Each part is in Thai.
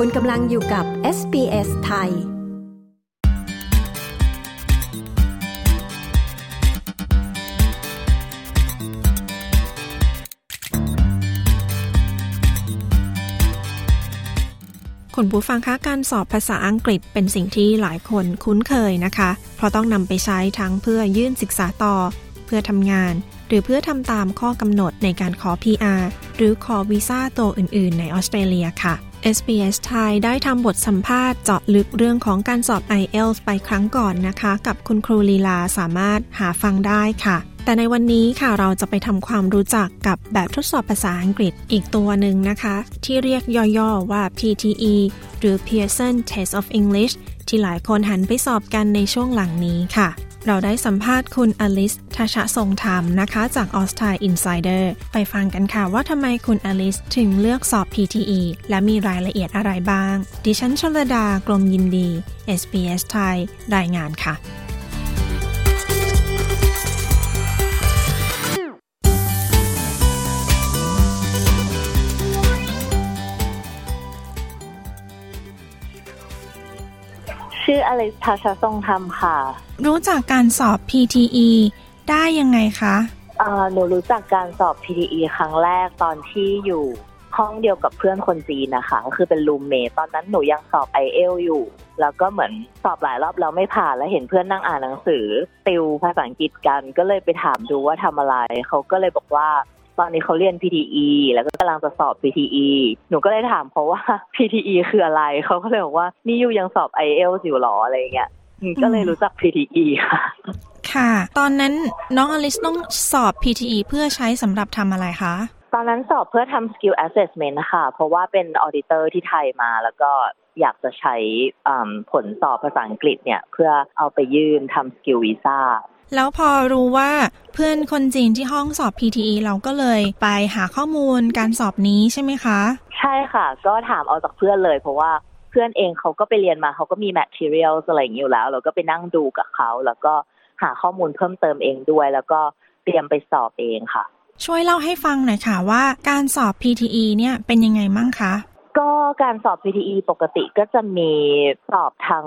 คุณกำลังอยู่กับ SBS ไทย คุณผู้ฟังคะ การสอบภาษาอังกฤษเป็นสิ่งที่หลายคนคุ้นเคยนะคะ เพราะต้องนำไปใช้ทั้งเพื่อยื่นศึกษาต่อ เพื่อทำงาน หรือเพื่อทำตามข้อกำหนดในการขอ PR หรือขอวีซ่าตัวอื่น ๆ ในออสเตรเลียค่ะ SBS ไทยได้ทำบทสัมภาษณ์เจาะลึกเรื่องของการสอบ IELTS ไปครั้งก่อนนะคะ กับคุณครูลีลาสามารถหาฟังได้ค่ะ แต่ในวันนี้ค่ะเราจะไปทำความรู้จักกับแบบทดสอบภาษาอังกฤษอีกตัวหนึ่งนะคะ ที่เรียกย่อๆว่า PTE หรือ Pearson Test of English ที่หลายคนหันไปสอบกันในช่วงหลังนี้ค่ะ เราได้สัมภาษณ์คุณอลิสทชะทรงธรรมนะคะ จาก Aus Thai Insider ไปฟังกันค่ะว่าทำไมคุณอลิสถึงเลือกสอบ PTE และมีรายละเอียดอะไรบ้าง ดิฉันชลดากรมยินดี SBS ไทยรายงานค่ะ ชื่ออลิสทาชาทรงธรรมค่ะ รู้จักการสอบ PTE ได้ยังไงคะเอ่อหนูรู้จักการสอบ PTE ครั้งแรกตอนที่อยู่ห้องเดียวกับเพื่อนคนจีนนะคะก็คือเป็นรูมเมทตอนนั้นหนูยังสอบ IELTS อยู่ แล้วก็เหมือนสอบหลายรอบแล้วไม่ผ่านแล้วเห็นเพื่อนนั่งอ่านหนังสือติวภาษาอังกฤษกัน ก็เลยไปถามดูว่าทำอะไร เขาก็เลยบอกว่า ตอนนี้เขาเรียน PTE แล้วก็กำลังจะสอบ PTE หนูก็เลยถามเขาว่า PTE คืออะไร เขาก็เลยบอกว่านี่ยูยังสอบ i อเอลอยู่หรออะไรอย่างเงี้ยอืมก็เลยรู้จัก PTE ค่ะ ค่ะ ตอนนั้นน้องอลิสต้องสอบ PTE เพื่อใช้สำหรับทำอะไรคะตอนนั้นสอบเพื่อทำ skill assessment นะคะเพราะว่าเป็นออดิเตอร์ที่ไทยมา แล้วก็อยากจะใช้อ่าผลสอบภาษาอังกฤษเนี่ย เพื่อเอาไปยื่นทำ skill visa แล้วพอรู้ว่าเพื่อนคนจีนที่ห้องสอบ PTE เราก็เลยไปหาข้อมูลการสอบนี้ใช่ไหมคะ ใช่ค่ะ ก็ถามเอาจากเพื่อนเลย เพราะว่าเพื่อนเองเขาก็ไปเรียนมาเขาก็มี materials อะไรอย่างนี้อยู่แล้ว เราก็ไปนั่งดูกับเขา แล้วก็หาข้อมูลเพิ่มเติมเองด้วย แล้วก็เตรียมไปสอบเองค่ะ ช่วยเล่าให้ฟังหน่อยค่ะว่าการสอบ PTE เนี่ยเป็นยังไงมั่งคะ ก็การสอบ PTE ปกติก็จะมีสอบทั้ง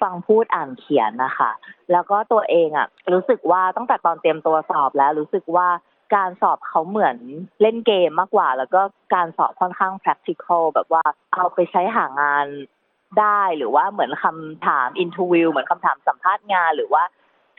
ฟังพูดอ่านเขียนนะคะ แล้วก็ตัวเองอะรู้สึกว่าตั้งแต่ตอนเตรียมตัวสอบแล้ว รู้สึกว่าการสอบเขาเหมือนเล่นเกมมากกว่า แล้วก็การสอบค่อนข้าง practical แบบว่าเอาไปใช้หางานได้หรือว่าเหมือนคำถาม interview เหมือนคำถามสัมภาษณ์งาน หรือว่า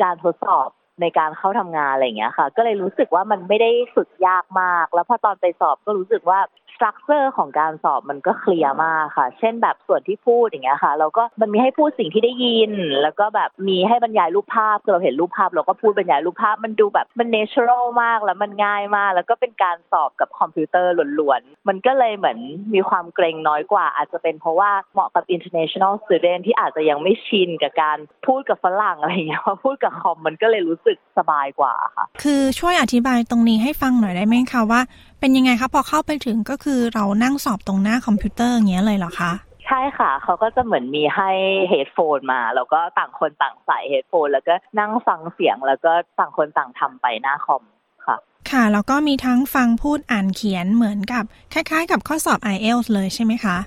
การทดสอบในการเข้าทำงานอะไรอย่างเงี้ยค่ะ ก็เลยรู้สึกว่ามันไม่ได้ฝึกยากมาก แล้วพอตอนไปสอบก็รู้สึกว่า structure ของการสอบมันก็ clear มากค่ะ เช่นแบบส่วนที่พูดอย่างเงี้ยค่ะ เราก็มันมีให้พูดสิ่งที่ได้ยิน แล้วก็แบบมีให้บรรยายรูปภาพคือเราเห็นรูปภาพ เราก็พูดบรรยายรูปภาพมันดูแบบมัน natural มากแล้วมันง่ายมาก แล้วก็เป็นการสอบกับคอมพิวเตอร์ล้วนๆ มันก็เลยเหมือนมีความเกรงน้อยกว่า อาจจะเป็นเพราะว่าเหมาะกับ international student ที่อาจจะยังไม่ชินกับการพูดกับฝรั่งอะไรเงี้ยพอพูดกับคอมมันก็เลยรู้สึกสบายกว่าค่ะคือช่วยอธิบายตรงนี้ให้ฟังหน่อยได้ไหมคะว่าเป็นยังไงคะพอเข้าไปถึงก็คือเรานั่งสอบตรงหน้าคอมพิวเตอร์อย่างเงี้ยเลยเหรอคะใช่ค่ะ เขาก็จะเหมือนมีให้ headphone มา แล้วก็ต่างคนต่างใส่ headphone แล้วก็นั่งฟังเสียงแล้วก็ต่างคนต่างทำไปหน้าคอมค่ะ ค่ะ แล้วก็มีทั้งฟังพูดอ่านเขียนเหมือนกับ คล้ายๆ กับข้อสอบ IELTS เลยใช่ไหมคะ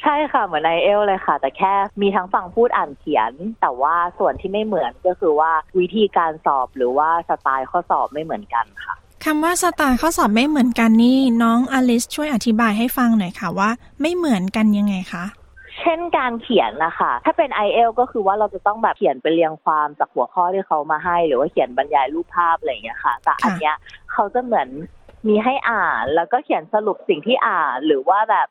ใช่ค่ะ เหมือนไอเอลเลยค่ะ แต่แค่มีทั้งฟังพูดอ่านเขียน แต่ว่าส่วนที่ไม่เหมือนก็คือว่าวิธีการสอบหรือว่าสไตล์ข้อสอบไม่เหมือนกันค่ะ คำว่าสไตล์ข้อสอบไม่เหมือนกันนี่น้องอลิสช่วยอธิบายให้ฟังหน่อยค่ะว่า ไม่เหมือนกันยังไงคะเช่นการเขียนนะคะ ถ้าเป็น i อเอลก็คือว่าเราจะต้องแบบเขียนไปเรียงความจากหัวข้อที่เขามาให้ หรือว่าเขียนบรรยายรูปภาพอะไรอย่างเงี้ยค่ะ แต่อันเนี้ยเขาจะเหมือนมีให้อ่าน แล้วก็เขียนสรุปสิ่งที่อ่านหรือว่าแบบ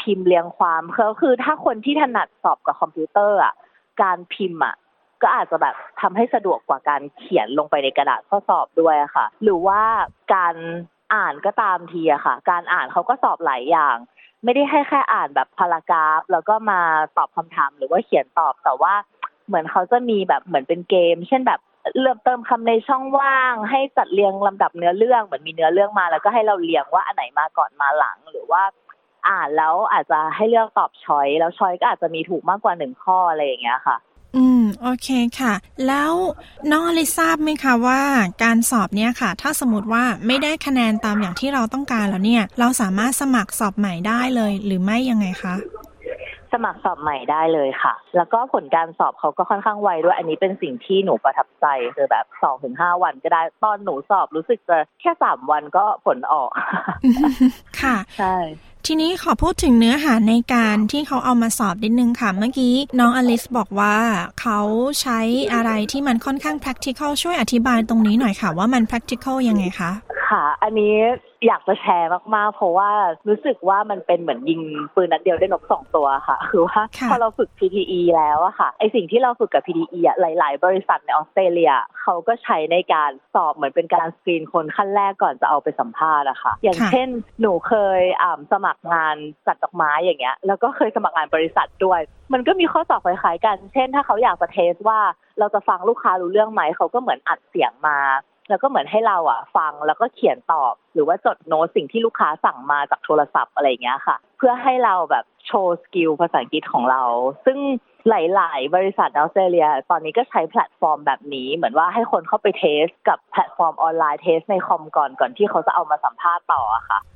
พิมพ์เรียงความคือคือถ้าคนที่ถนัดสอบกับคอมพิวเตอร์อะการพิมพ์อะ ก็อาจจะแบบทำให้สะดวกกว่าการเขียนลงไปในกระดาษข้อสอบด้วยค่ะ หรือว่าการอ่านก็ตามทีอะค่ะ การอ่านเขาก็สอบหลายอย่าง ไม่ได้ให้แค่อ่านแบบพารากราฟ แล้วก็มาตอบคำถามหรือว่าเขียนตอบแต่ว่าเหมือนเขาจะมีแบบเหมือนเป็นเกม เช่นแบบเริ่มเติมคำในช่องว่าง ให้จัดเรียงลำดับเนื้อเรื่องเหมือนมีเนื้อเรื่องมา แล้วก็ให้เราเรียงว่าอันไหนมาก่อนมาหลังหรือว่าอ่านแล้วอาจจะให้เลือกตอบช้อยแล้วช้อยก็อาจจะมีถูกมากกว่าหนึ่งข้ออะไรอย่างเงี้ยค่ะ อืม โอเคค่ะ แล้วน้องอลิทราบไหมคะว่าการสอบเนี่ยค่ะ ถ้าสมมติว่าไม่ได้คะแนนตามอย่างที่เราต้องการแล้วเนี่ย เราสามารถสมัครสอบใหม่ได้เลยหรือไม่ยังไงคะสมัครสอบใหม่ได้เลยค่ะ แล้วก็ผลการสอบเขาก็ค่อนข้างไวด้วย อันนี้เป็นสิ่งที่หนูประทับใจคือแบบสองถึงห้าวันก็ได้ ตอนหนูสอบรู้สึกจะแค่สามวันก็ผลออก ค่ะ ใช่ ทีนี้ขอพูดถึงเนื้อหาในการที่เขาเอามาสอบนิดนึงค่ะ เมื่อกี้น้องอลิสบอกว่าเขาใช้อะไรที่มันค่อนข้าง practical ช่วยอธิบายตรงนี้หน่อยค่ะ ว่ามัน practical ยังไงคะ ค่ะ อันนี้ อยากจะแชร์มากๆ เพราะว่ารู้สึกว่ามันเป็นเหมือนยิงปืนนัดเดียวได้นกสองตัวค่ะ คือว่าพอเราฝึก PTE แล้วอะค่ะไอ้สิ่งที่เราฝึกกับ PTE อะหลาย ๆ บริษัทในออสเตรเลียเขาก็ใช้ในการสอบเหมือนเป็นการสกรีนคนขั้นแรกก่อนจะเอาไปสัมภาษณ์อะค่ะ อย่างเช่น หนูเคยอ่าสมัครงานจัดดอกไม้อย่างเงี้ย แล้วก็เคยสมัครงานบริษัทด้วย มันก็มีข้อสอบคล้ายๆกัน เช่น ถ้าเขาอยากจะ test ว่าเราจะฟังลูกค้ารู้เรื่องไหมเขาก็เหมือนอัดเสียงมา แล้วก็เหมือนให้เราอะ ฟังแล้วก็เขียนตอบ หรือว่าจดโน้ตสิ่งที่ลูกค้าสั่งมาจากโทรศัพท์อะไรเงี้ยค่ะ เพื่อให้เราแบบโชว์ skill ภาษาอังกฤษของเรา ซึ่งหลาย ๆ บริษัทออสเตรเลีย ตอนนี้ก็ใช้แพลตฟอร์มแบบนี้ เหมือนว่าให้คนเข้าไป test กับแพลตฟอร์มออนไลน์ test ในคอมก่อนก่อนที่เขาจะเอามาสัมภาษณ์ต่อค่ะซึ่ง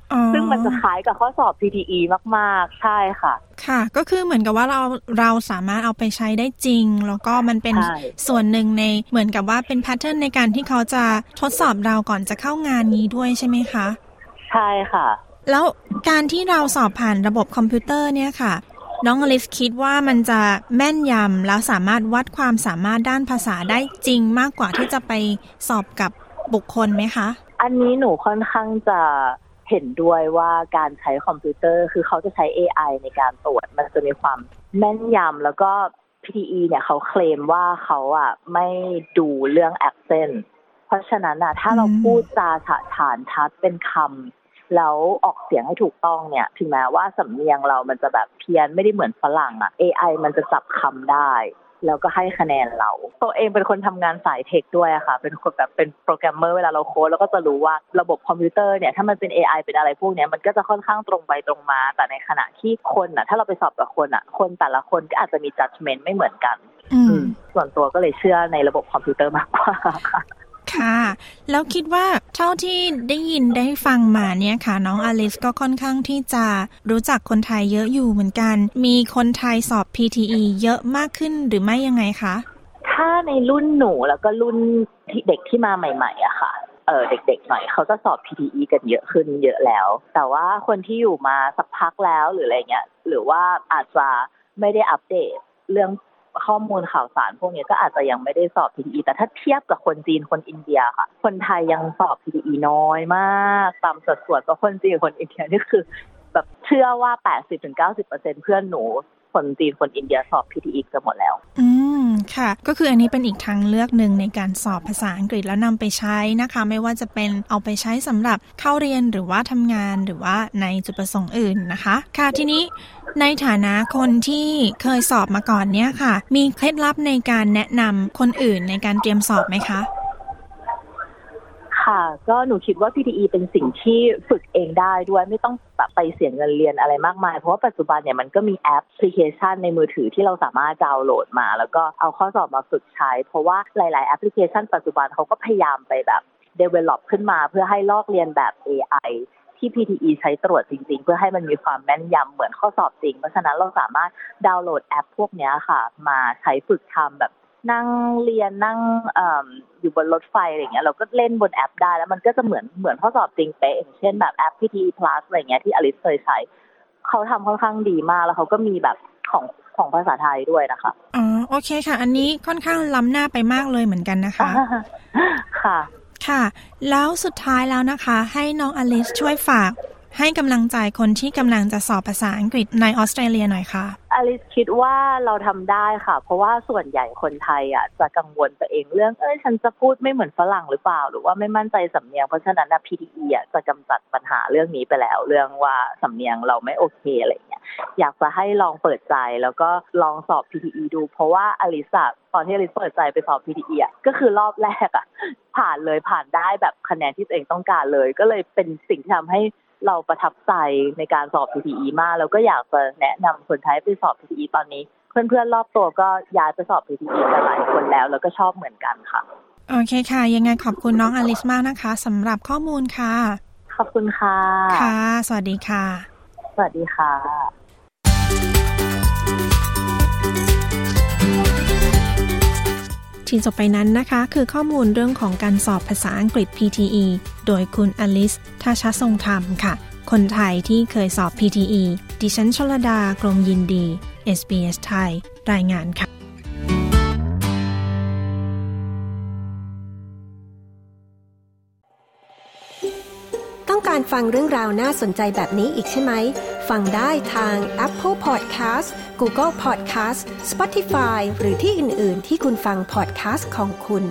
มันจะคล้ายกับข้อสอบ PTE มาก ๆ ใช่ค่ะ ค่ะ ก็คือเหมือนกับว่าเราเราสามารถเอาไปใช้ได้จริง แล้วก็มันเป็นส่วนหนึ่งในเหมือนกับว่าเป็น pattern ในการที่เขาจะทดสอบเราก่อนจะเข้างานนี้ด้วยใช่ไหมคะ ใช่ค่ะ แล้วการที่เราสอบผ่านระบบคอมพิวเตอร์เนี่ยค่ะน้องอลิฟคิดว่ามันจะแม่นยำแล้วสามารถวัดความสามารถด้านภาษาได้จริงมากกว่าที่จะไปสอบกับบุคคลไหมคะ อันนี้หนูค่อนข้างจะ เห็นด้วยว่าการใช้คอมพิวเตอร์คือเขาจะใช้ AI ในการตรวจมันจะมีความแม่นยำแล้วก็ PTE เนี่ยเขาเคลมว่าเขาอะไม่ดูเรื่อง accent เพราะฉะนั้นอะถ้าเราพูดจาฉะฉานชัดเป็นคำแล้วออกเสียงให้ถูกต้องเนี่ย ถึงแม้ว่าสำเนียงเรามันจะแบบเพี้ยนไม่ได้เหมือนฝรั่งอะ AI มันจะจับคำได้ แล้วก็ให้คะแนนเรา ตัวเองเป็นคนทำงานสายเทคด้วยอะค่ะ เป็นคนแบบเป็นโปรแกรมเมอร์เวลาเราโค้ดแล้วก็จะรู้ว่าระบบคอมพิวเตอร์เนี่ยถ้ามันเป็น AI เป็นอะไรพวกนี้มันก็จะค่อนข้างตรงไปตรงมา แต่ในขณะที่คนอะถ้าเราไปสอบกับคนอะคนแต่ละคนก็อาจจะมี judgment ไม่เหมือนกันส่วนตัวก็เลยเชื่อในระบบคอมพิวเตอร์มากกว่า ค่ะ แล้วคิดว่าเท่าที่ได้ยินได้ฟังมาเนี่ยค่ะ น้องอลิสก็ค่อนข้างที่จะรู้จักคนไทยเยอะอยู่เหมือนกัน มีคนไทยสอบ PTE เยอะมากขึ้นหรือไม่ยังไงคะถ้าในรุ่นหนูแล้วก็รุ่นเด็กที่มาใหม่ๆอะค่ะเออเด็กๆหน่อยเขาจะสอบ PTE กันเยอะขึ้นเยอะแล้ว แต่ว่าคนที่อยู่มาสักพักแล้วหรืออะไรเงี้ยหรือว่าอาจจะไม่ได้อัปเดตเรื่อง ข้อมูลข่าวสารพวกนี้ก็อาจจะยังไม่ได้สอบ PTE แต่ถ้าเทียบกับคนจีนคนอินเดียค่ะ คนไทยยังสอบ PTE น้อยมากตามสัดส่วนกับคนจีนคนอินเดียนี่คือ แบบเชื่อว่า 80-90%เพื่อนหนูคนจีนคนอินเดียสอบ PTE กันหมดแล้ว อืม ค่ะ ก็คืออันนี้เป็นอีกทางเลือกหนึ่งในการสอบภาษาอังกฤษแล้วนำไปใช้นะคะ ไม่ว่าจะเป็นเอาไปใช้สำหรับเข้าเรียนหรือว่าทำงานหรือว่าในจุดประสงค์อื่นนะคะ ค่ะ ทีนี้ ในฐานะคนที่เคยสอบมาก่อนเนี่ยค่ะ มีเคล็ดลับในการแนะนำคนอื่นในการเตรียมสอบไหมคะ ค่ะ ก็หนูคิดว่า PTE เป็นสิ่งที่ฝึกเองได้ด้วยไม่ต้องไปเสียเงินเรียนอะไรมากมาย เพราะว่าปัจจุบันเนี่ยมันก็มีแอปพลิเคชันในมือถือที่เราสามารถดาวน์โหลดมา แล้วก็เอาข้อสอบมาฝึกใช้ เพราะว่าหลาย ๆ แอปพลิเคชันปัจจุบันเขาก็พยายามไปแบบ develop ขึ้นมาเพื่อให้ลอกเลียนแบบ AI ที่ PTE ใช้ตรวจจริง ๆ เพื่อให้มันมีความแม่นยำเหมือนข้อสอบจริง เพราะฉะนั้นเราสามารถดาวน์โหลดแอปพวกนี้ค่ะ มาใช้ฝึกทำแบบนั่งเรียนนั่งอยู่บนรถไฟอะไรเงี้ยเราก็เล่นบนแอปได้แล้วมันก็จะเหมือนเหมือนข้อสอบจริงเป๊ะอย่างเช่นแบบแอป PTE Plus อะไรเงี้ยที่อลิสเคยใช้เขาทำค่อนข้างดีมากแล้วเขาก็มีแบบของของภาษาไทยด้วยนะคะ อ๋อ โอเคค่ะ อันนี้ค่อนข้างล้ำหน้าไปมากเลยเหมือนกันนะคะ ค่ะ ค่ะ แล้วสุดท้ายแล้วนะคะ ให้น้องอลิสช่วยฝาก ให้กำลังใจคนที่กำลังจะสอบภาษาอังกฤษในออสเตรเลียหน่อยค่ะอลิสคิดว่าเราทำได้ค่ะ เพราะว่าส่วนใหญ่คนไทยอะจะกังวลตัวเองเรื่องเอ้ยฉันจะพูดไม่เหมือนฝรั่งหรือเปล่า หรือว่าไม่มั่นใจสำเนียงเพราะฉะนั้นนะ PTE อะจะกำจัดปัญหาเรื่องนี้ไปแล้ว เรื่องว่าสำเนียงเราไม่โอเคอะไรเงี้ยอยากจะให้ลองเปิดใจแล้วก็ลองสอบ PTE ดู เพราะว่าอลิสตอนที่อลิสเปิดใจไปสอบ PTE อะก็คือรอบแรกอะผ่านเลยผ่านได้แบบคะแนนที่ตัวเองต้องการเลย ก็เลยเป็นสิ่งที่ทำให้ เราประทับใจในการสอบ PTE มากแล้วก็อยากจะแนะนำคนไทยไปสอบ PTE ตอนนี้ เพื่อนๆรอบตัวก็ย้ายไปสอบ PTE กันหลายคนแล้ว แล้วก็ชอบเหมือนกันค่ะโอเคค่ะ ยังไงขอบคุณน้องอลิสมากนะคะสำหรับข้อมูลค่ะ ขอบคุณค่ะ ค่ะ สวัสดีค่ะ สวัสดีค่ะ ที่จบไปนั้นนะคะ คือข้อมูลเรื่องของการสอบภาษาอังกฤษ PTE โดยคุณอลิสทาชทรงธรรมค่ะ คนไทยที่เคยสอบ PTE ดิฉันชลดากรมยินดี SBS ไทย รายงานค่ะต้องการฟังเรื่องราวน่าสนใจแบบนี้อีกใช่ไหม ฟังได้ทาง Apple Podcast Google Podcast Spotify หรือที่อื่น ๆ ที่คุณฟัง podcast ของคุณ